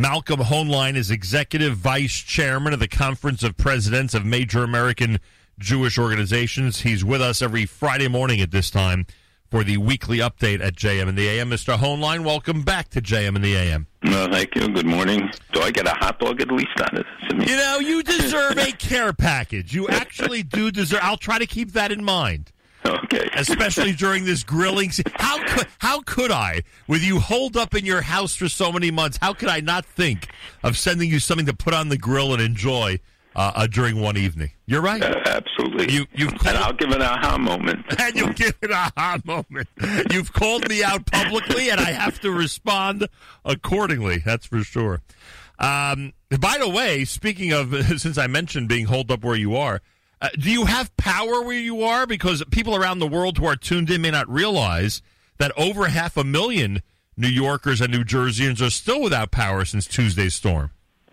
Malcolm Hoenlein is executive vice chairman of the Conference of Presidents of Major American Jewish Organizations. He's with us every Friday morning at this time for the weekly update at JM and the AM. Mr. Hoenlein, welcome back to JM and the AM. No, thank you. Good morning. Do I get a hot dog at least on it? You know, you deserve a care package. You actually do deserve. I'll try to keep that in mind. Okay. Especially during this grilling season. How could how could I, with you holed up in your house for so many months, how could I not think of sending you something to put on the grill and enjoy uh, uh, during one evening? You're right. Uh, absolutely. You, you've called, and I'll give an aha moment. And you'll give an aha moment. You've called me out publicly, and I have to respond accordingly. That's for sure. Um, by the way, speaking of, since I mentioned being holed up where you are, uh, do you have power where you are? Because people around the world who are tuned in may not realize that over half a million New Yorkers and New Jerseyans are still without power since Tuesday's storm.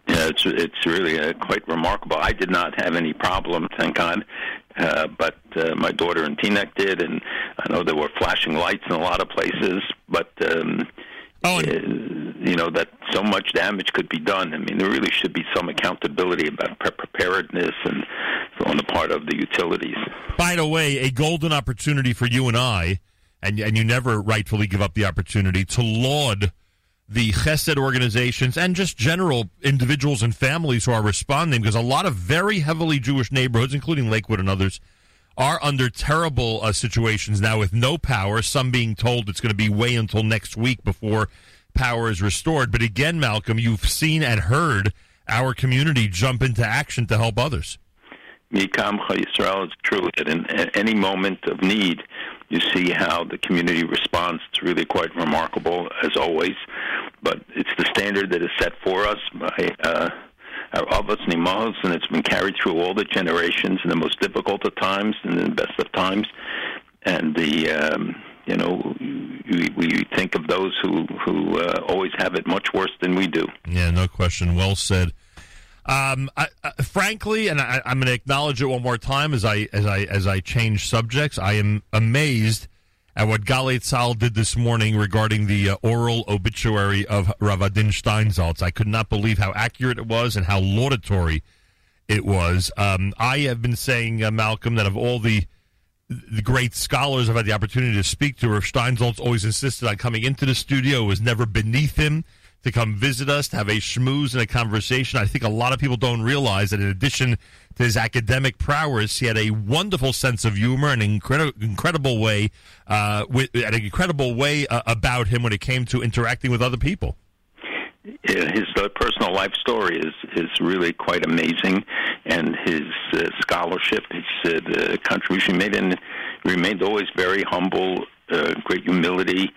Yeah, it's it's really uh, quite remarkable. I did not have any problem, thank God, uh, but uh, my daughter and Teaneck did, and I know there were flashing lights in a lot of places, but. Um, Oh, and- you know that so much damage could be done. I mean, there really should be some accountability about preparedness and on the part of the utilities. By the way, a golden opportunity for you and I, and and you never rightfully give up the opportunity to laud the Chesed organizations and just general individuals and families who are responding because a lot of very heavily Jewish neighborhoods, including Lakewood and others, are under terrible uh, situations now with no power. Some being told it's going to be way until next week before power is restored. But again, Malcolm, you've seen and heard our community jump into action to help others. Mikamcha Yisrael is true that in, in any moment of need, you see how the community responds. It's really quite remarkable, as always. But it's the standard that is set for us by uh, our Avos Nimos, and it's been carried through all the generations in the most difficult of times and the best of times. And the um, you know we, we think of those who who uh, always have it much worse than we do. Yeah, no question. Well said. Um, I, I, frankly, and I, am going to acknowledge it one more time as I as I as I change subjects. I am amazed at what Galei Tzahal did this morning regarding the uh, oral obituary of Rav Adin Steinsaltz. I could not believe how accurate it was and how laudatory it was. Um, I have been saying, uh, Malcolm, that of all the the great scholars I've had the opportunity to speak to, Rav Steinsaltz always insisted on coming into the studio. It was never beneath him to come visit us, to have a schmooze and a conversation. I think a lot of people don't realize that in addition to his academic prowess, he had a wonderful sense of humor, and an incredible, incredible way, uh, with, an incredible way uh, about him when it came to interacting with other people. His uh, personal life story is is really quite amazing, and his uh, scholarship, his uh, the contribution he made, and remained always very humble, uh, great humility,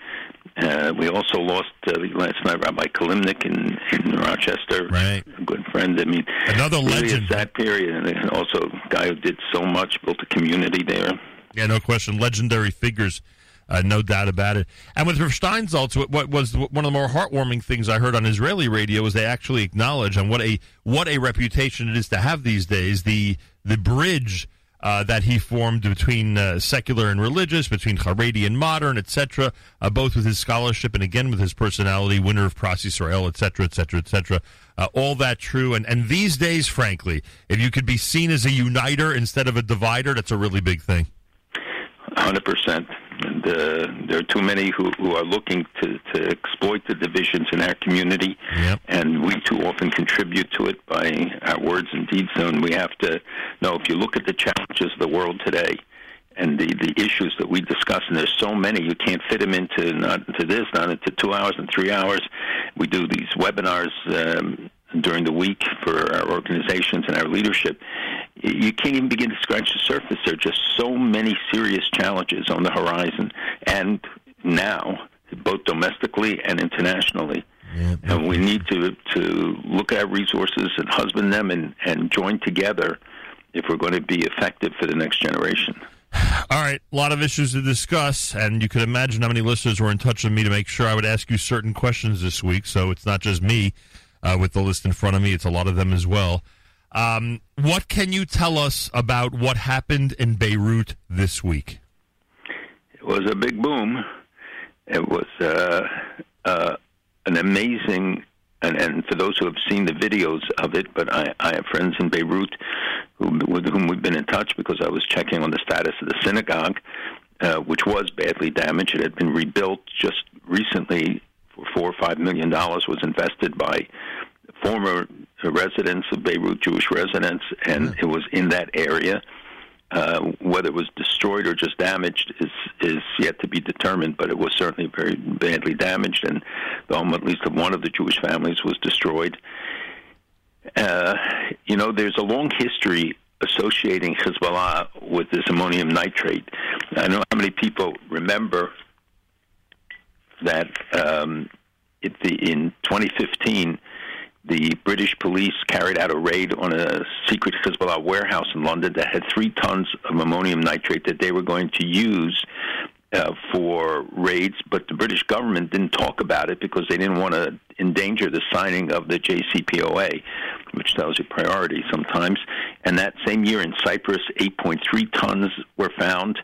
uh, we also lost uh, last night Rabbi Kalimnik in, in Rochester, right. a good friend. I mean, another really legend. That period, and also a guy who did so much, built a community there. Yeah, no question. Legendary figures, uh, no doubt about it. And with Rav Steinsaltz, what, was one of the more heartwarming things I heard on Israeli radio was they actually acknowledge and what a what a reputation it is to have these days. The the bridge uh, that he formed between uh, secular and religious, between Haredi and modern, etc., uh, both with his scholarship and again with his personality, winner of Pras Israel, etc., etc., etc. all that true. And, and these days, frankly, if you could be seen as a uniter instead of a divider, that's a really big thing. 100%. Uh, there are too many who, who are looking to, to exploit the divisions in our community, yep. and we too often contribute to it by our words and deeds. And we have to know if you look at the challenges of the world today, and the, the issues that we discuss, and there's so many, you can't fit them into not into this, not into two hours and three hours. We do these webinars um, during the week for our organizations and our leadership, you can't even begin to scratch the surface. There are just so many serious challenges on the horizon, and now, both domestically and internationally. Yeah, and we need to to look at resources and husband them and, and join together if we're going to be effective for the next generation. All right, a lot of issues to discuss, and you can imagine how many listeners were in touch with me to make sure I would ask you certain questions this week. So it's not just me uh, with the list in front of me; it's a lot of them as well. Um, what can you tell us about what happened in Beirut this week? It was a big boom. It was uh, uh, an amazing and, and for those who have seen the videos of it, but I, I have friends in Beirut who, with whom we've been in touch because I was checking on the status of the synagogue, uh, which was badly damaged. It had been rebuilt just recently for four or five million dollars, was invested by former residents of Beirut, Jewish residents, and it was in that area. Uh, whether it was destroyed or just damaged is is yet to be determined, but it was certainly very badly damaged, and the home, at least of one of the Jewish families, was destroyed. Uh, you know, there's a long history associating Hezbollah with this ammonium nitrate. I know how many people remember that um, it, the, in 2015 the British police carried out a raid on a secret Hezbollah warehouse in London that had three tons of ammonium nitrate that they were going to use uh, for raids, but the British government didn't talk about it because they didn't want to endanger the signing of the JCPOA, which tells you priority sometimes. And that same year in Cyprus, 8.3 tons were found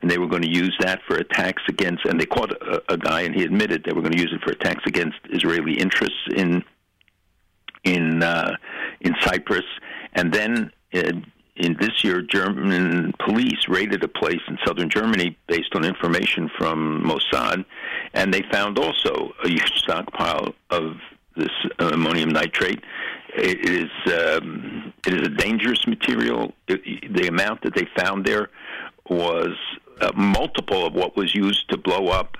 and they were going to use that for attacks against. And they caught a, a guy, and he admitted they were going to use it for attacks against Israeli interests in in uh, in Cyprus, and then uh, in this year, German police raided a place in southern Germany based on information from Mossad, and they found also a huge stockpile of this ammonium nitrate. It is um, it is a dangerous material. The amount that they found there was a multiple of what was used to blow up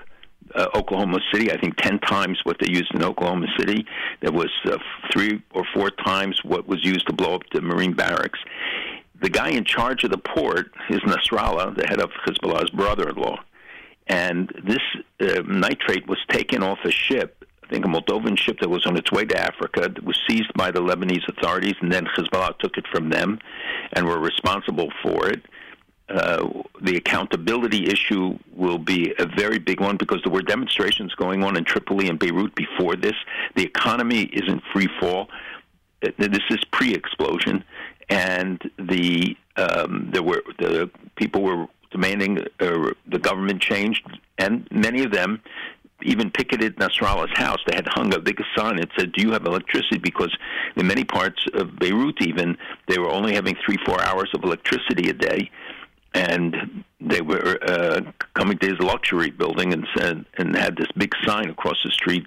uh, Oklahoma City. I think ten times what they used in Oklahoma City. There was uh, three or four times what was used to blow up the Marine barracks. The guy in charge of the port is Nasrallah, the head of Hezbollah's brother-in-law, and this uh, nitrate was taken off a ship. I think a Moldovan ship that was on its way to Africa that was seized by the Lebanese authorities, and then Hezbollah took it from them and were responsible for it uh, the accountability issue will be a very big one because there were demonstrations going on in Tripoli and Beirut before this. The economy is in free fall. This is pre-explosion, and the um, there were the people were demanding uh, the government changed, and many of them even picketed Nasrallah's house. They had hung a big sign that said, "Do you have electricity?" Because in many parts of Beirut, even they were only having three, four hours of electricity a day, and they were uh, coming to his luxury building and said and had this big sign across the street,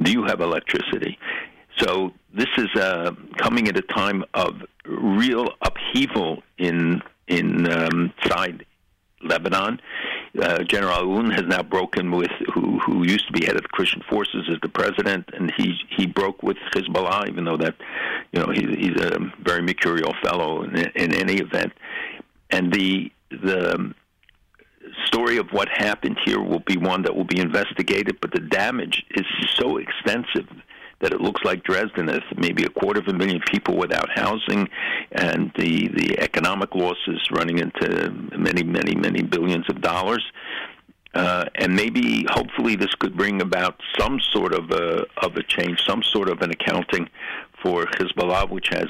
"Do you have electricity?" So this is uh, coming at a time of real upheaval in in um, side Lebanon. Uh, General Aoun has now broken with who who used to be head of the Christian forces as the president, and he he broke with Hezbollah, even though that you know he, he's a very mercurial fellow in, in any event. And the the story of what happened here will be one that will be investigated, but the damage is so extensive that it looks like Dresden has maybe a quarter of a million people without housing, and the the economic losses running into many, many, many billions of dollars. Uh, and maybe, hopefully, this could bring about some sort of a of a change, some sort of an accounting for Hezbollah, which has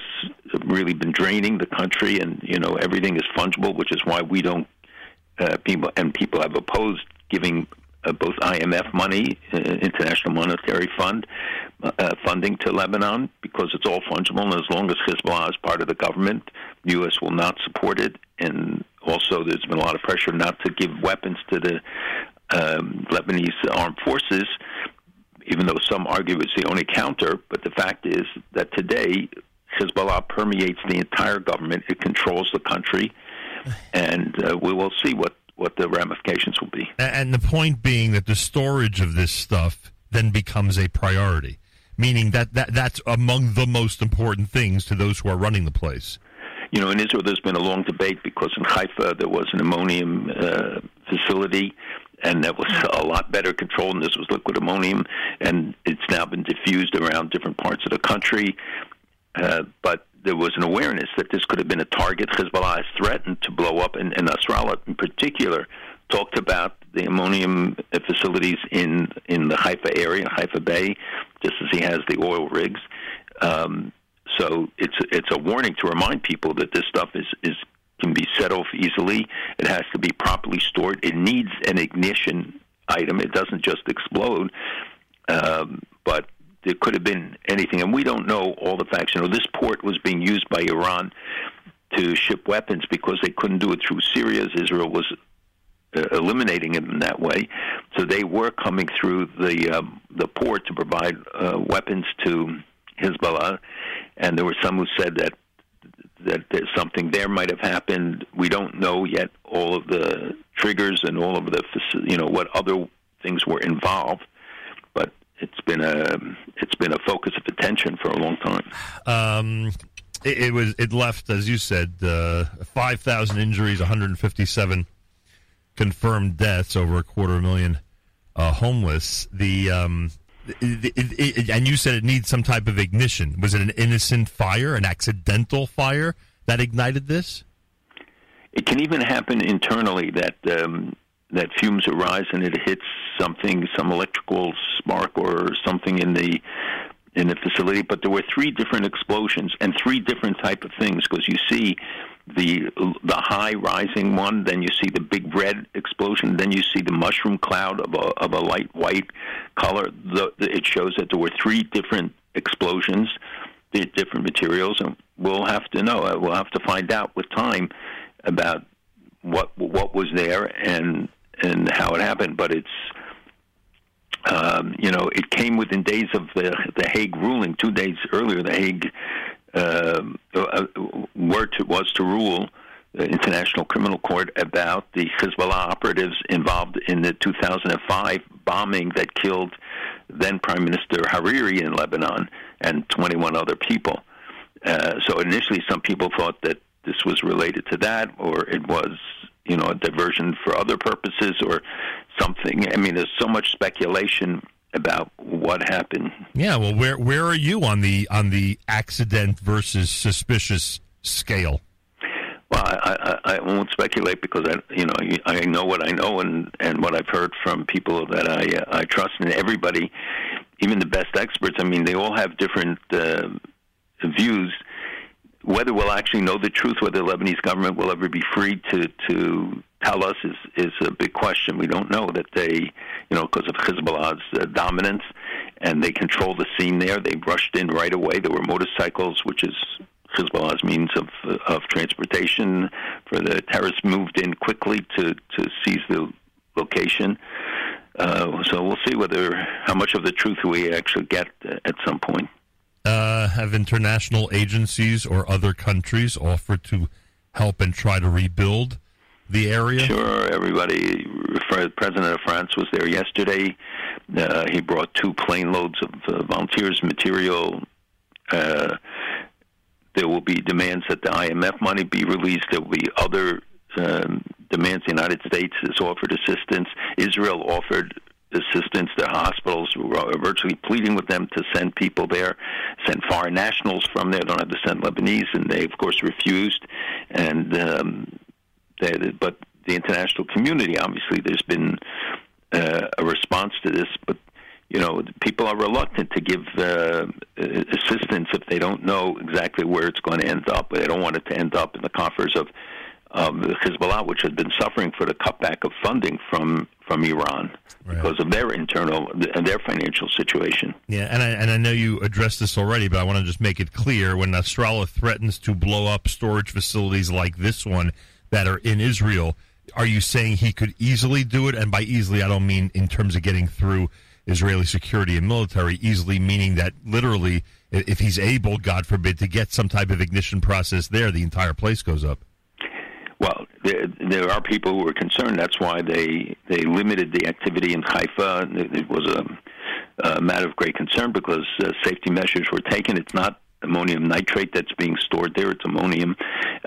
really been draining the country, and you know everything is fungible, which is why we don't uh, people and people have opposed giving uh, both IMF money, uh, International Monetary Fund, uh, funding to Lebanon because it's all fungible, and as long as Hezbollah is part of the government, the U.S. will not support it. And also, there's been a lot of pressure not to give weapons to the um, Lebanese armed forces even though some argue it's the only counter. But the fact is that today, Hezbollah permeates the entire government. It controls the country, and uh, we will see what, what the ramifications will be. And the point being that the storage of this stuff then becomes a priority, meaning that, that that's among the most important things to those who are running the place. You know, in Israel, there's been a long debate because in Haifa there was an ammonium uh, facility and that was a lot better controlled. And this was liquid ammonium, and it's now been diffused around different parts of the country. Uh, but there was an awareness that this could have been a target. Hezbollah has threatened to blow up, and, and Nasrallah in particular talked about the ammonium facilities in in the Haifa area, Haifa Bay, just as he has the oil rigs. Um, so it's it's a warning to remind people that this stuff is is can be set off easily. It has to be properly stored. It needs an ignition item. It doesn't just explode. Um, but there could have been anything, and we don't know all the facts. You know, this port was being used by Iran to ship weapons because they couldn't do it through Syria. Israel was uh, eliminating them that way, so they were coming through the um, the port to provide uh, weapons to Hezbollah, and there were some who said that that something there might have happened. We don't know yet all of the triggers and all of the you know what other things were involved, but it's been a it's been a focus of attention for a long time. Um, it, it, was it left as you said uh, five thousand injuries, one hundred and fifty seven confirmed deaths, over a quarter million uh, homeless. The um, it, it, and you said it needs some type of ignition. Was it an innocent fire, an accidental fire that ignited this? It can even happen internally that um, that fumes arise and it hits something, some electrical spark or something in the in the facility. But there were three different explosions and three different type of things because you see the the high rising one, then you see the big red explosion, then you see the mushroom cloud of a of a light white color. The, it shows that there were three different explosions, the different materials, and we'll have to know. Uh, we'll have to find out with time about what what was there and and how it happened. But it's um, you know it came within days of the the Hague ruling. Two days earlier, the Hague were to, was to rule the International Criminal Court about the Hezbollah operatives involved in the 2005 bombing that killed then Prime Minister Hariri in Lebanon and 21 other people. Uh, so initially, some people thought that this was related to that, or it was, you know, a diversion for other purposes, or something. I mean, there's so much speculation about what happened. Yeah, well, where where are you on the on the accident versus suspicious scale? Well, I, I, I won't speculate because I, you know, I know what I know and and what I've heard from people that I uh, I trust, and everybody, even the best experts. I mean, they all have different uh, views. Whether we'll actually know the truth, whether the Lebanese government will ever be free to to tell us is is a big question. We don't know that they, you know, because of Hezbollah's uh, dominance, and they control the scene there. They rushed in right away. There were motorcycles, which is Hezbollah's means of of transportation for the terrorists. Moved in quickly to to seize the location. Uh, so we'll see whether how much of the truth we actually get at some point. Uh, have international agencies or other countries offered to help and try to rebuild the area? Sure, everybody. President of France was there yesterday. Uh, he brought two plane loads of uh, volunteers, material. Uh, there will be demands that the IMF money be released. There will be other um, demands. The United States has offered assistance. Israel offered assistance. The hospitals were virtually pleading with them to send people there, send foreign nationals from there. Don't have to send Lebanese, and they of course refused. And um, but the international community, obviously, there's been uh, a response to this, but you know, people are reluctant to give uh, assistance if they don't know exactly where it's going to end up. They don't want it to end up in the coffers of of Hezbollah, which has been suffering for the cutback of funding from from Iran right. because of their internal and their financial situation. Yeah, and I and I know you addressed this already, but I want to just make it clear: when Nasrallah threatens to blow up storage facilities like this one, that are in Israel. Are you saying he could easily do it? And by easily, I don't mean in terms of getting through Israeli security and military, easily meaning that literally, if he's able, God forbid, to get some type of ignition process there, the entire place goes up. Well, there, there are people who are concerned. That's why they they limited the activity in Haifa. It was a, a matter of great concern because uh, safety measures were taken. It's not ammonium nitrate that's being stored there. It's ammonium,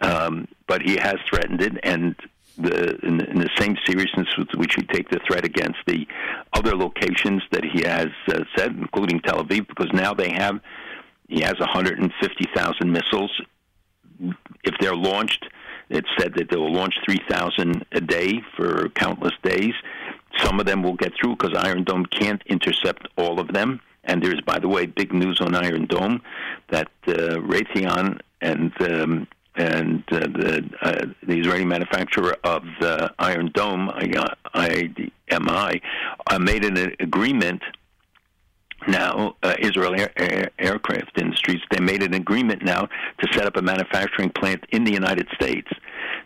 um, but he has threatened it, and the, in, in the same seriousness with which we take the threat against the other locations that he has uh, said, including Tel Aviv, because now they have he has 150,000 missiles. If they're launched, it's said that they will launch 3,000 a day for countless days. Some of them will get through because Iron Dome can't intercept all of them. And there's, by the way, big news on Iron Dome that uh, Raytheon and um, and uh, the, uh, the Israeli manufacturer of the Iron Dome, IDMI, uh, made an agreement. Now uh, Israel Air, Air, Aircraft Industries they made an agreement now to set up a manufacturing plant in the United States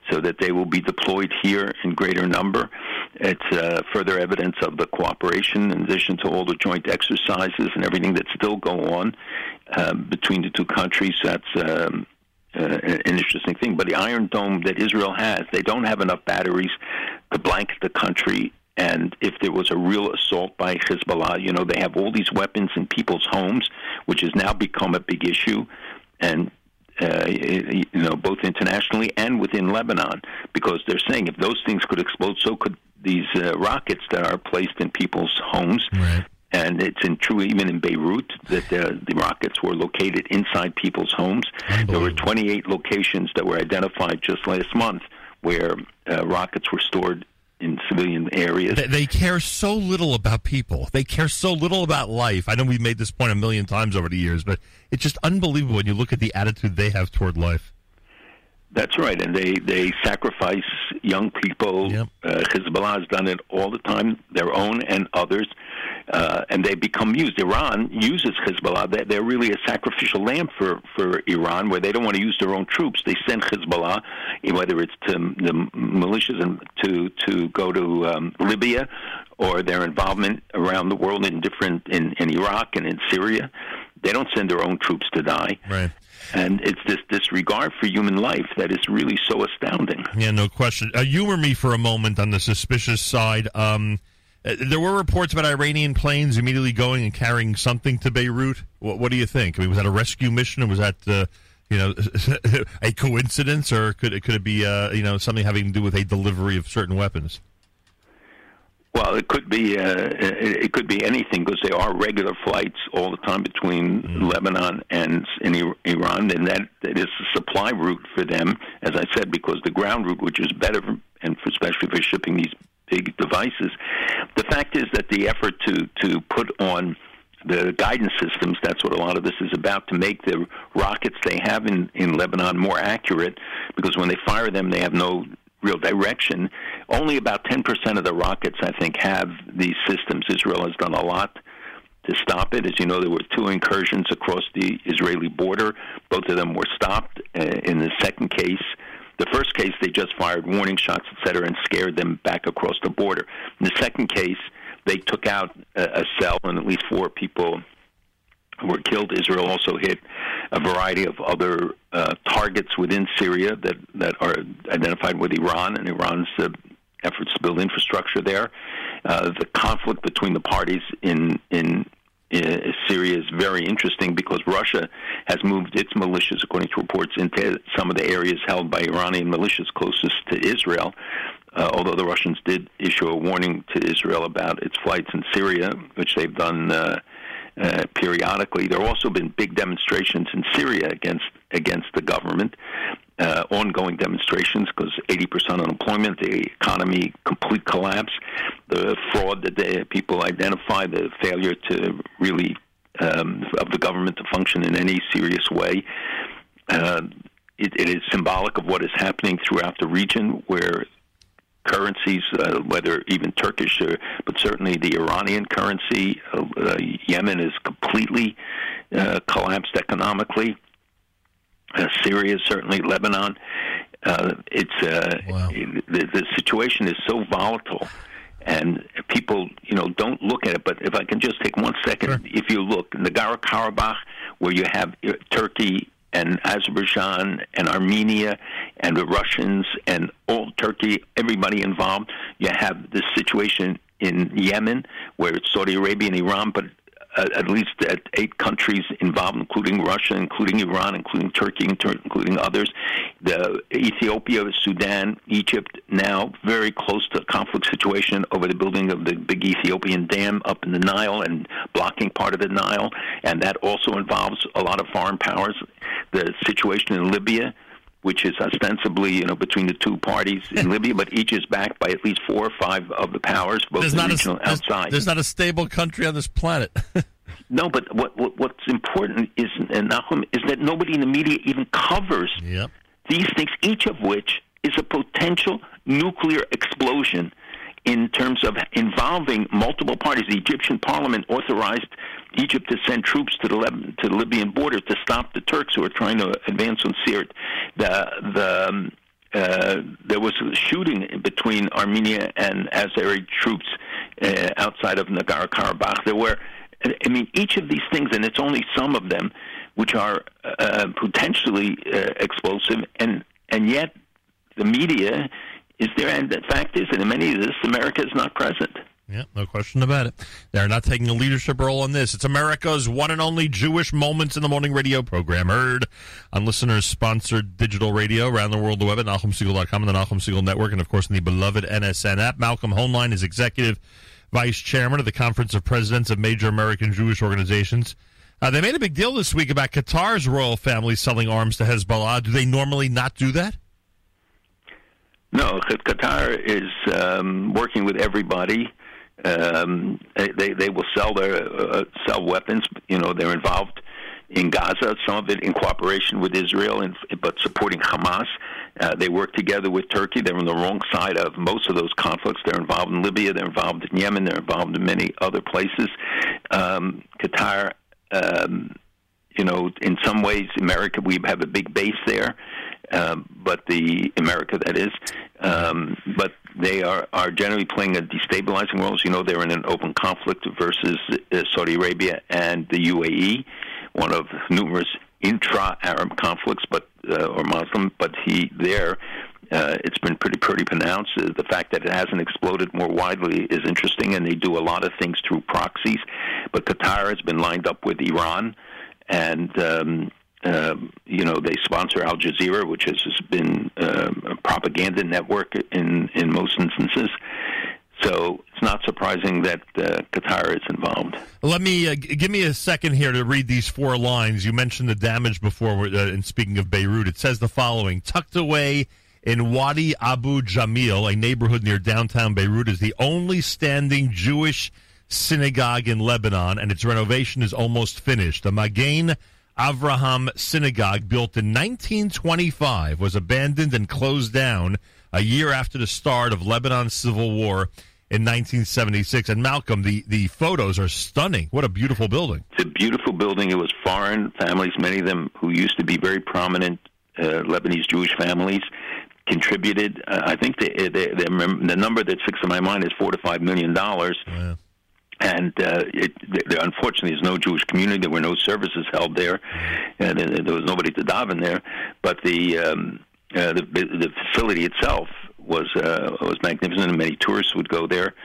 so that they will be deployed here in greater number. It's uh, further evidence of the cooperation in addition to all the joint exercises and everything that still go on uh, between the two countries. That's um, uh, an interesting thing. But the Iron Dome that Israel has, they don't have enough batteries to blanket the country and if there was a real assault by Hezbollah, you know, they have all these weapons in people's homes, which has now become a big issue. And uh, you know, both internationally and within Lebanon, because they're saying if those things could explode, so could these uh, rockets that are placed in people's homes. Right. And it's in true even in Beirut that the, the rockets were located inside people's homes. There were 28 locations that were identified just last month where uh, rockets were stored in civilian areas. They, they, care so little about people. They care so little about life. I know we've made this point a million times over the years, but it's just unbelievable when you look at the attitude they have toward life. That's right, and they they sacrifice young people. Yep. Uh, Hezbollah has done it all the time, their own and others, uh, and they become used. Iran uses Hezbollah. They're, they're really a sacrificial lamb for for Iran, where they don't want to use their own troops. They send Hezbollah, whether it's to the militias and to to go to um, Libya, or their involvement around the world in different in, in Iraq and in Syria. They don't send their own troops to die. Right. And it's this disregard for human life that is really so astounding. Yeah, no question. Uh, humor me for a moment on the suspicious side. Um, uh, there were reports about Iranian planes immediately going and carrying something to Beirut. What, what do you think? I mean, was that a rescue mission, or was that, uh, you know, a coincidence, or could it could it be, uh, you know, something having to do with a delivery of certain weapons? Well, it could be uh, it could be anything because there are regular flights all the time between mm. Lebanon and in Iran, and that, that is a supply route for them. As I said, because the ground route, which is better, for, and for, especially for shipping these big devices. The fact is that the effort to to put on the guidance systems, that's what a lot of this is about, to make the rockets they have in, in Lebanon more accurate, because when they fire them, they have no real direction. Only about 10% of the rockets, I think, have these systems. Israel has done a lot to stop it. As you know, there were two incursions across the Israeli border. Both of them were stopped. Uh, in the second case, the first case, they just fired warning shots, et cetera, and scared them back across the border. In the second case, they took out a, a cell, and at least four people were killed. Israel also hit a variety of other uh, targets within Syria that, that are identified with Iran and Iran's uh, efforts to build infrastructure there. Uh, the conflict between the parties in in Syria is very interesting because Russia has moved its militias, according to reports, into some of the areas held by Iranian militias closest to Israel. Uh, although the Russians did issue a warning to Israel about its flights in Syria, which they've done uh, uh, periodically. There have also been big demonstrations in Syria against against the government, uh, ongoing demonstrations because 80% unemployment, the economy complete collapse, the fraud that the people identify, the failure to really um, of the government to function in any serious way. Uh, it, it is symbolic of what is happening throughout the region, where currencies, uh, whether even Turkish, or, but certainly the Iranian currency. Uh, uh, Yemen is completely uh, collapsed economically. Uh, Syria, certainly Lebanon. Uh, it's wow. the, the situation is so volatile and people, you know, don't look at it. But if I can just take one second, sure. if you look the Karabakh, where you have Turkey and Azerbaijan and Armenia and the Russians and all Turkey, everybody involved. You have this situation in Yemen where it's Saudi Arabia and Iran, but at least at eight countries involved, including Russia, including Iran, including Turkey, including others. The Ethiopia, Sudan, Egypt, now very close to a conflict situation over the building of the big Ethiopian dam up in the Nile and blocking part of the Nile, and that also involves a lot of foreign powers. The situation in Libya which is ostensibly you know between the two parties in Libya, but each is backed by at least four or five of the powers, both there's not regional a, outside. There's not a stable country on this planet. no, but what, what, what's important is and Nachum is that nobody in the media even covers yep. these things, each of which is a potential nuclear explosion in terms of involving multiple parties. The Egyptian parliament authorized Egypt has sent troops to the to the Libyan border to stop the Turks who are trying to advance on Sirte. The the um, uh, there was shooting between Armenia and Azeri troops uh, outside of Nagorno Karabakh. There were, I mean, each of these things, and it's only some of them, which are uh, potentially uh, explosive, and and yet the media is there. And the fact is that in many of this, America is not present. Yeah, no question about it. They're not taking a leadership role in this. It's America's one and only Jewish Moments in the Morning radio program, heard on listeners sponsored digital radio around the world, the web at NachumSegal.com and the Nachum Segal Network, and of course in the beloved NSN app. Malcolm Hoenlein is executive vice chairman of the Conference of Presidents of Major American Jewish Organizations. Uh, they made a big deal this week about Qatar's royal family selling arms to Hezbollah. Do they normally not do that? No, Qatar is um, working with everybody um, they they will sell their uh, sell weapons. You know, they're involved in Gaza. Some of it in cooperation with Israel, and, but supporting Hamas. Uh, they work together with Turkey. They're on the wrong side of most of those conflicts. They're involved in Libya. They're involved in Yemen. They're involved in many other places. Um, Qatar. Um, you know, in some ways, America, we have a big base there, um, but the America that is, um, but they are, are generally playing a destabilizing role. As you know, they're in an open conflict versus uh, Saudi Arabia and the UAE, one of numerous intra-Arab conflicts, but uh, or Muslim. But he there, uh, it's been pretty pretty pronounced. Uh, the fact that it hasn't exploded more widely is interesting, and they do a lot of things through proxies. But Qatar has been lined up with Iran, and um, um, you know, they sponsor Al Jazeera, which has been um, a propaganda network in in most instances. So it's not surprising that uh, Qatar is involved. Let me uh, give me a second here to read these four lines. You mentioned the damage before. Uh, in speaking of Beirut, it says the following: tucked away in Wadi Abu Jamil, a neighborhood near downtown Beirut, is the only standing Jewish synagogue in Lebanon, and its renovation is almost finished. The Magen Avraham Synagogue, built in 1925, was abandoned and closed down a year after the start of Lebanon's civil war in 1976. And Malcolm, the, the photos are stunning. What a beautiful building. It's a beautiful building. It was foreign families, many of them who used to be very prominent uh, Lebanese Jewish families, contributed. Uh, I think the, the, the, the number that sticks in my mind is four to five million dollars. And uh, it, there, unfortunately, there's no Jewish community. There were no services held there, and there was nobody to daven there. But the um, uh, the, the facility itself was uh, was magnificent, and many tourists would go there.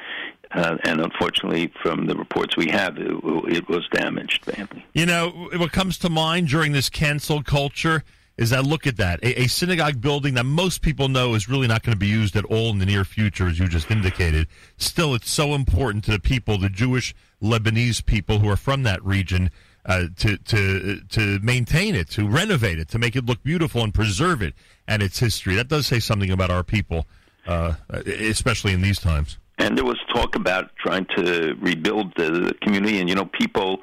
Uh, and unfortunately, from the reports we have, it, it was damaged badly. You know, what comes to mind during this cancel culture is that look at that a, a, synagogue building that most people know is really not going to be used at all in the near future, as you just indicated. Still, it's so important to the people, the Jewish Lebanese people who are from that region, uh, to to to maintain it, to renovate it, to make it look beautiful and preserve it and its history. That does say something about our people, uh, especially in these times. And there was talk about trying to rebuild the community, and you know, people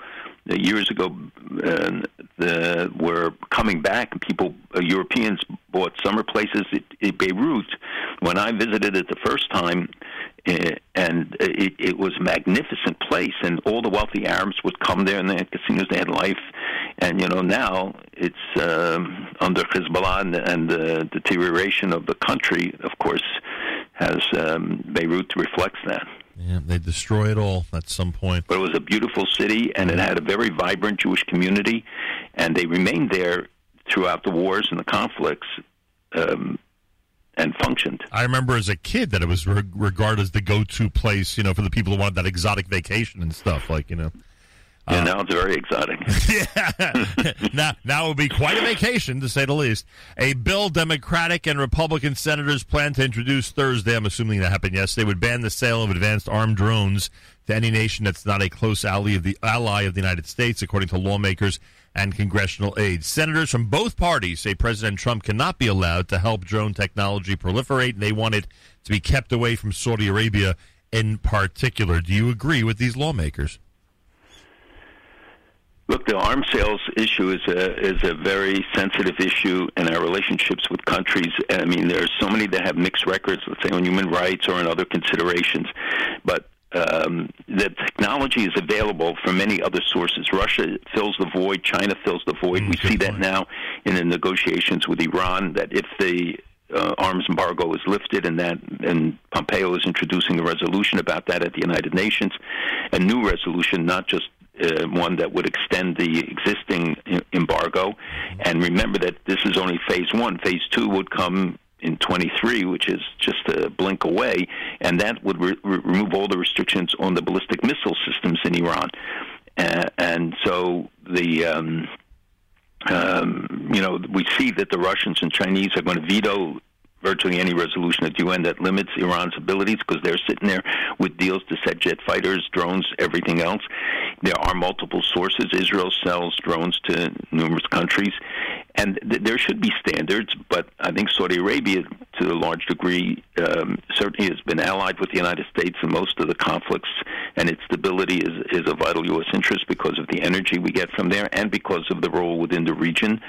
years ago uh, the, were coming back, and people, uh, Europeans, bought summer places in Beirut. When I visited it the first time, uh, and it, it was a magnificent place, and all the wealthy Arabs would come there, and they had casinos, they had life. And you know now it's uh, under Hezbollah and, and the deterioration of the country. Of course, has um, Beirut reflects that. Yeah, they destroy it all at some point. But it was a beautiful city, and it had a very vibrant Jewish community, and they remained there throughout the wars and the conflicts. Um, and functioned. I remember as a kid that it was re- regarded as the go-to place, you know, for the people who wanted that exotic vacation and stuff. Like, you know, yeah, uh, now it's very exotic. yeah, now now it will be quite a vacation to say the least. A bill Democratic and Republican senators plan to introduce Thursday. I'm assuming that happened yesterday. Would ban the sale of advanced armed drones to any nation that's not a close ally of the ally of the United States, according to lawmakers and congressional aides. Senators from both parties say President Trump cannot be allowed to help drone technology proliferate, and they want it to be kept away from Saudi Arabia in particular. Do you agree with these lawmakers? Look, the arms sales issue is a is a very sensitive issue in our relationships with countries. I mean, there are so many that have mixed records, let's say on human rights or on other considerations. But um, the technology is available from many other sources. Russia fills the void. China fills the void. Mm, we see that point. now in the negotiations with Iran. That if the uh, arms embargo is lifted, and that and Pompeo is introducing a resolution about that at the United Nations, a new resolution, not just uh, one that would extend the existing embargo. And remember that this is only phase one. Phase two would come in 23, which is just a blink away, and that would re- remove all the restrictions on the ballistic missile systems in Iran. Uh, and so the um, um, you know we see that the Russians and Chinese are going to veto virtually any resolution at the UN that limits Iran's abilities because they're sitting there with deals to set jet fighters, drones, everything else. There are multiple sources. Israel sells drones to numerous countries, and th- there should be standards. But I think Saudi Arabia, to a large degree, um, certainly has been allied with the United States in most of the conflicts, and its stability is is a vital U.S. interest because of the energy we get from there, and because of the role within the region,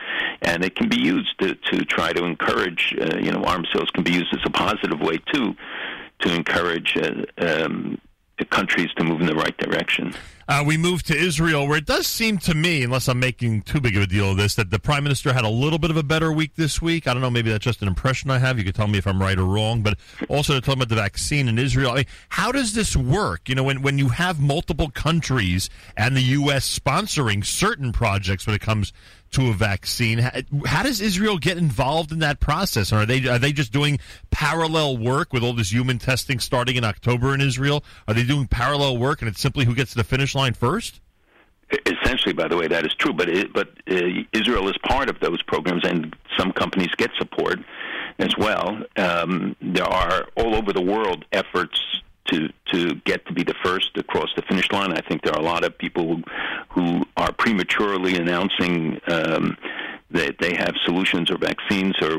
and it can be used to to try to encourage. Uh, you know, arms sales can be used as a positive way too, to encourage. Uh, um, countries to move in the right direction. Uh, we move to Israel, where it does seem to me, unless I'm making too big of a deal of this, that the prime minister had a little bit of a better week this week. I don't know, maybe that's just an impression I have. You could tell me if I'm right or wrong. But also, to talk about the vaccine in Israel. I mean, how does this work? You know, when when you have multiple countries and the U.S. sponsoring certain projects when it comes to a vaccine, how, does Israel get involved in that process? Are they are they just doing parallel work with all this human testing starting in October in Israel? Are they doing parallel work, and it's simply who gets to the finish line first? Essentially, by the way, that is true. But it, but uh, Israel is part of those programs, and some companies get support as well. Um, there are all over the world efforts to to get to be the first across the finish line. I think there are a lot of people who, who are prematurely announcing um, that they have solutions or vaccines or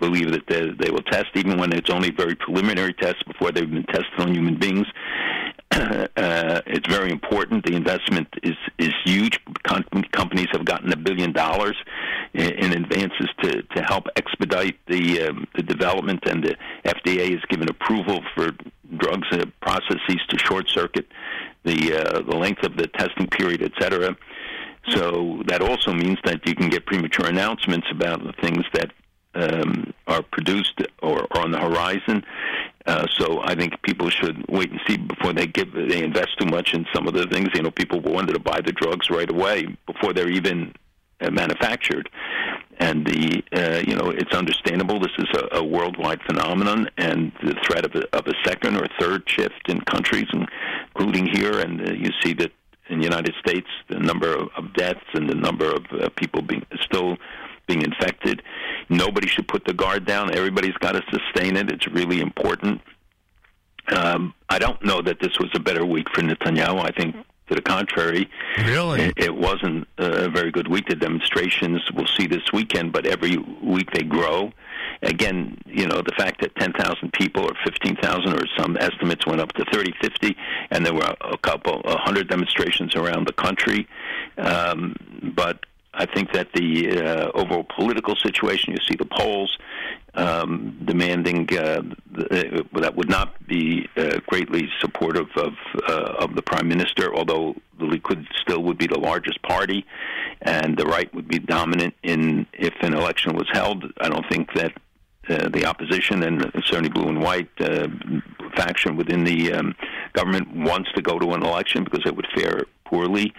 believe that they, they will test, even when it's only very preliminary tests before they've been tested on human beings. Uh, it's very important. The investment is is huge. Com- companies have gotten a billion dollars in, in advances to, to help expedite the um, the development, and the FDA has given approval for drugs processes to short circuit the uh, the length of the testing period, et cetera. So that also means that you can get premature announcements about the things that um, are produced or, or on the horizon. Uh, so I think people should wait and see before they give they invest too much in some of the things. You know, people wanted to buy the drugs right away before they're even uh, manufactured, and the uh, you know it's understandable. This is a, a worldwide phenomenon, and the threat of a, of a second or third shift in countries, including here, and uh, you see that in the United States, the number of, of deaths and the number of uh, people being still being infected. Nobody should put the guard down. Everybody's got to sustain it. It's really important. Um, I don't know that this was a better week for Netanyahu. I think, to the contrary, Really? it, it wasn't a very good week. The demonstrations we'll see this weekend, but every week they grow. Again, you know, the fact that 10,000 people or 15,000 or some estimates went up to 30, 50, and there were a couple, a hundred demonstrations around the country. Um, but I think that the uh, overall political situation, you see the polls um, demanding uh, the, uh, that would not be uh, greatly supportive of uh, of the prime minister, although the Likud still would be the largest party, and the right would be dominant in if an election was held. I don't think that uh, the opposition and the certainly blue and white faction within the um, government wants to go to an election because it would fare poorly.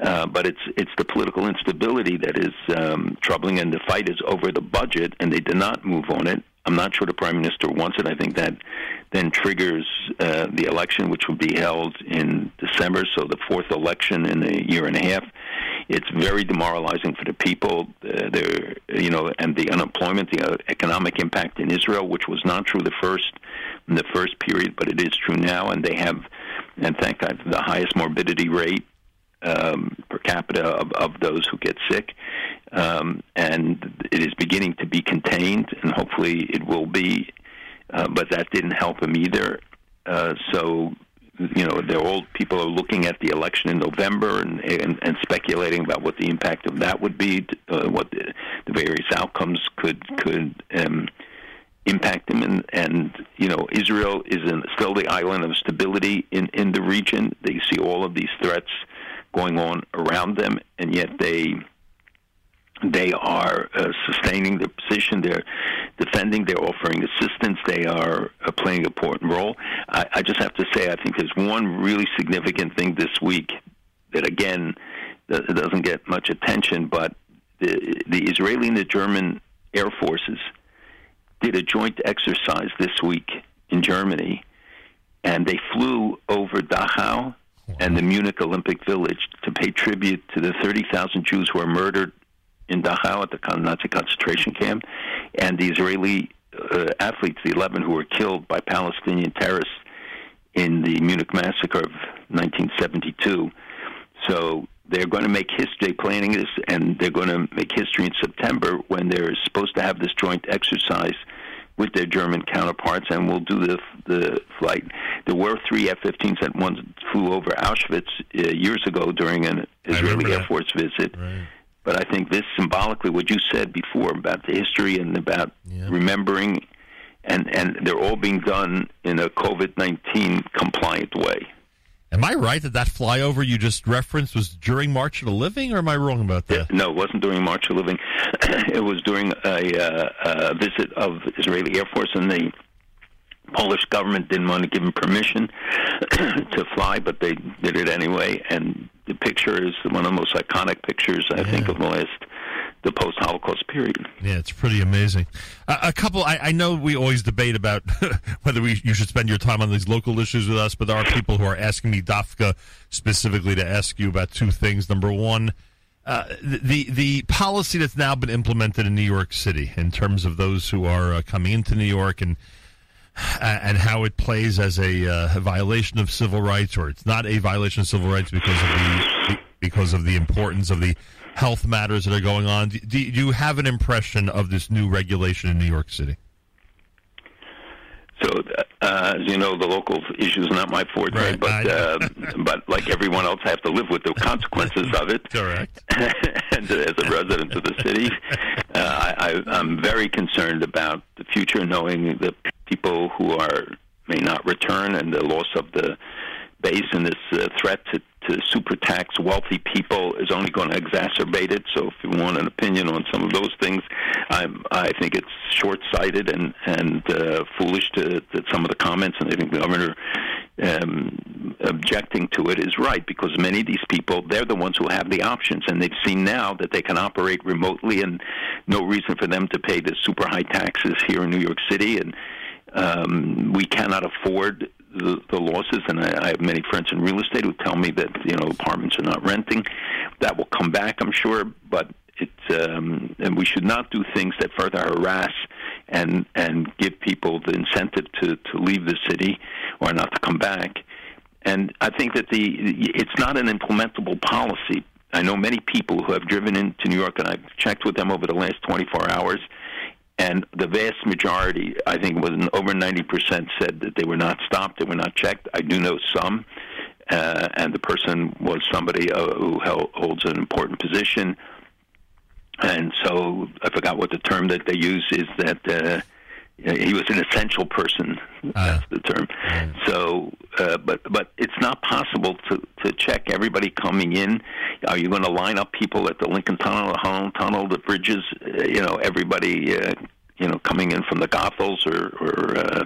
Uh, but it's it's the political instability that is um, troubling, and the fight is over the budget, and they did not move on it. I'm not sure the prime minister wants it. I think that then triggers uh, the election, which will be held in December, so the fourth election in a year and a half. It's very demoralizing for the people. Uh, there, you know, and the unemployment, the uh, economic impact in Israel, which was not true the first in the first period, but it is true now, and they have, and thank God, the highest morbidity rate um, per capita of, of those who get sick. Um, and it is beginning to be contained, and hopefully it will be. Uh, but that didn't help him either. Uh, so, you know, they're all people are looking at the election in November and and, and speculating about what the impact of that would be, uh, what the, the various outcomes could could um, impact them. And, and you know, Israel is in, still the island of stability in, in the region. They see all of these threats going on around them, and yet they they are uh, sustaining their position. They're defending. They're offering assistance. They are uh, playing an important role. I, I just have to say, I think there's one really significant thing this week that, again, that doesn't get much attention, but the, the Israeli and the German air forces did a joint exercise this week in Germany, and they flew over Dachau and the Munich Olympic Village to pay tribute to the 30,000 Jews who were murdered in Dachau at the Nazi concentration camp, and the Israeli uh, athletes, the 11 who were killed by Palestinian terrorists in the Munich massacre of 1972. So they're going to make history planning this, and they're going to make history in September when they're supposed to have this joint exercise with their German counterparts, and we'll do the the flight. There were three F-15s that once flew over Auschwitz uh, years ago during an Israeli Air Force visit. Right. But I think this symbolically, what you said before about the history and about Yeah. remembering, and and they're all being done in a COVID nineteen compliant way. Am I right that that flyover you just referenced was during March of the Living, or am I wrong about that? No, it wasn't during March of the Living. it was during a, uh, a visit of Israeli Air Force, and the Polish government didn't want to give them permission to fly, but they did it anyway. And the picture is one of the most iconic pictures, I think, of the last the post-Holocaust period. Yeah, it's pretty amazing. Uh, a couple, I, I know we always debate about whether we you should spend your time on these local issues with us, but there are people who are asking me, Dafka, specifically to ask you about two things. Number one, uh, the the policy that's now been implemented in New York City in terms of those who are uh, coming into New York and and how it plays as a, uh, a violation of civil rights, or it's not a violation of civil rights because of the because of the importance of the health matters that are going on. Do, do you have an impression of this new regulation in New York City? So, uh, as you know, the local issue is not my forte, Right, but uh, but like everyone else, I have to live with the consequences of it. Correct. and as a resident of the city, uh, I, I, I'm very concerned about the future, knowing that people who are may not return and the loss of the base and this uh, threat to, to super tax wealthy people is only going to exacerbate it. So, if you want an opinion on some of those things, I'm, I think it's short-sighted and and uh, foolish to, to some of the comments, and I think the governor um, objecting to it is right because many of these people they're the ones who have the options, and they've seen now that they can operate remotely, and no reason for them to pay the super high taxes here in New York City, and um, we cannot afford the, the losses. And I, I have many friends in real estate who tell me that you know apartments are not renting. That will come back, I'm sure, but it's um, and we should not do things that further harass and and give people the incentive to to leave the city or not to come back. And I think that the it's not an implementable policy. I know many people who have driven into New York, and I've checked with them over the last 24 hours, and the vast majority, I think, was over 90% said that they were not stopped, they were not checked. I do know some, uh, and the person was somebody uh, who held, holds an important position, and so I forgot what the term that they use is that uh, he was an essential person. That's the term. So, uh, but but it's not possible to to check everybody coming in. Are you going to line up people at the Lincoln Tunnel, the Holland Tunnel, the bridges? Uh, you know, everybody. Uh, you know, coming in from the Goethals or or uh,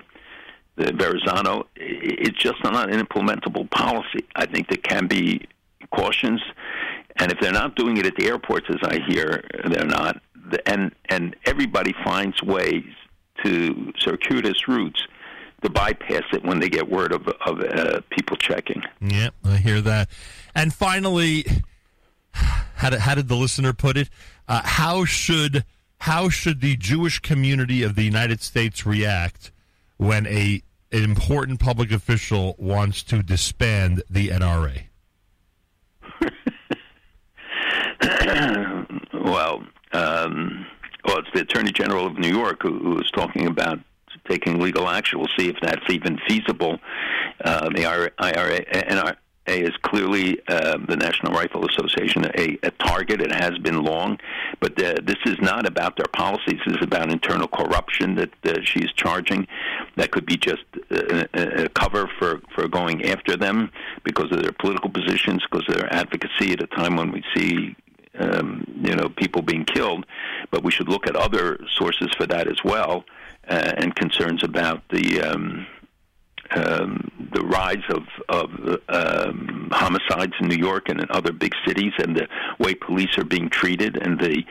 the Verrazano. It's just not an implementable policy. I think there can be cautions, and if they're not doing it at the airports, as I hear, they're not. And and everybody finds ways to circuitous routes to bypass it when they get word of of uh, people checking. Yeah, I hear that. And finally, how did, how did the listener put it? Uh, how should how should the Jewish community of the United States react when a an important public official wants to disband the NRA? well, um, well, it's the Attorney General of New York who, who is talking about taking legal action. We'll see if that's even feasible. Uh, the IRA, IRA, NR, is clearly uh, the National Rifle Association a, a, target. It has been long, but uh, this is not about their policies. This is about internal corruption that uh, she is charging. That could be just a, uh, a, cover for, for going after them because of their political positions, because of their advocacy at a time when we see um, you know people being killed. But we should look at other sources for that as well, uh, and concerns about the. Um, um, the rise of, of um, homicides in New York and in other big cities, and the way police are being treated, and the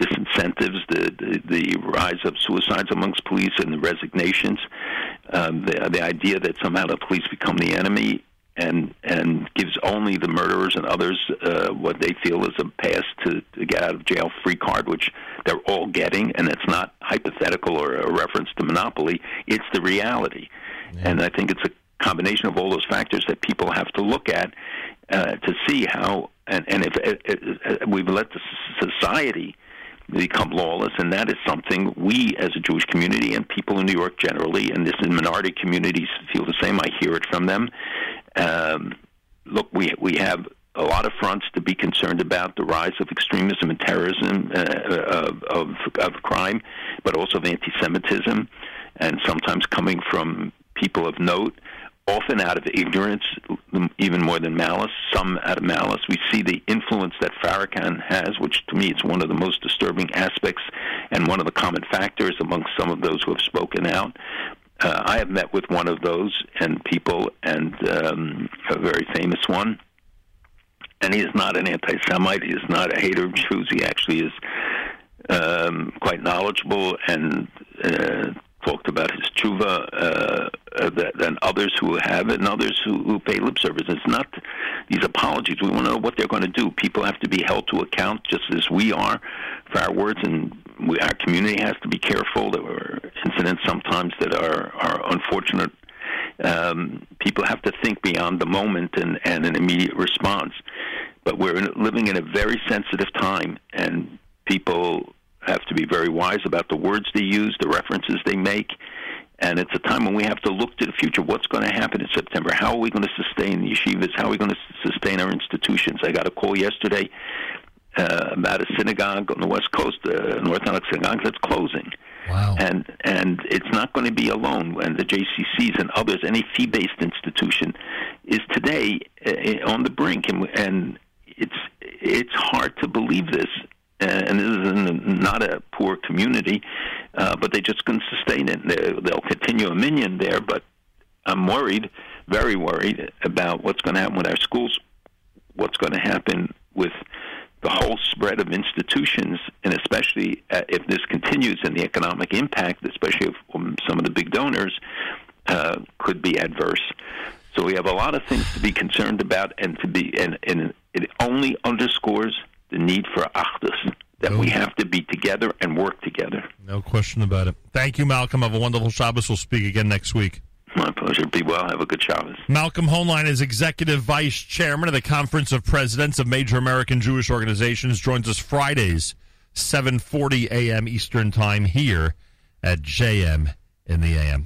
disincentives, the, the, the rise of suicides amongst police, and the resignations. Um, the, the idea that somehow the police become the enemy and and gives only the murderers and others uh, what they feel is a pass to, to get out of jail free card, which they're all getting, and it's not hypothetical or a reference to monopoly. It's the reality. Yeah. And I think it's a combination of all those factors that people have to look at uh, to see how, and, and if uh, uh, uh we've let the society become lawless, and that is something we, as a Jewish community, and people in New York generally, and this in minority communities, feel the same. I hear it from them. Um, look, we we have a lot of fronts to be concerned about the rise of extremism and terrorism, uh, of, of, of crime, but also of anti-Semitism, and sometimes coming from people of note, often out of ignorance, even more than malice, some out of malice. We see the influence that Farrakhan has, which to me is one of the most disturbing aspects and one of the common factors among some of those who have spoken out. Uh, I have met with one of those and people, and um, a very famous one. And he is not an anti-Semite. He is not a hater of Jews. He actually is um, quite knowledgeable and uh, talked about his tshuva uh, uh, than others who have it and others who, who pay lip service. It's not these apologies. We want to know what they're going to do. People have to be held to account just as we are for our words, and we, our community has to be careful. There were incidents sometimes that are, are unfortunate. Um, people have to think beyond the moment and, and an immediate response. But we're in, living in a very sensitive time, and people have to be very wise about the words they use, the references they make. And it's a time when we have to look to the future. What's going to happen in September? How are we going to sustain the yeshivas? How are we going to sustain our institutions? I got a call yesterday uh, about a synagogue on the West Coast, uh, North Alex Synagogue, that's closing. Wow. And and it's not going to be alone. And the JCCs and others, any fee-based institution, is today uh, on the brink. And, and it's it's hard to believe this and this is not a poor community, uh, but they just can sustain it. They, they'll continue a minyan there, but I'm worried, very worried about what's going to happen with our schools, what's going to happen with the whole spread of institutions, and especially uh, if this continues and the economic impact, especially of um, some of the big donors, uh, could be adverse. So we have a lot of things to be concerned about, and to be and, and it only underscores the need for achdus, that we oh. have to be together and work together. No question about it. Thank you, Malcolm. Have a wonderful Shabbos. We'll speak again next week. My pleasure. Be well. Have a good Shabbos. Malcolm Hoenlein is Executive Vice Chairman of the Conference of Presidents of Major American Jewish Organizations. Joins us Fridays, 7.40 a.m. Eastern Time here at JM in the AM.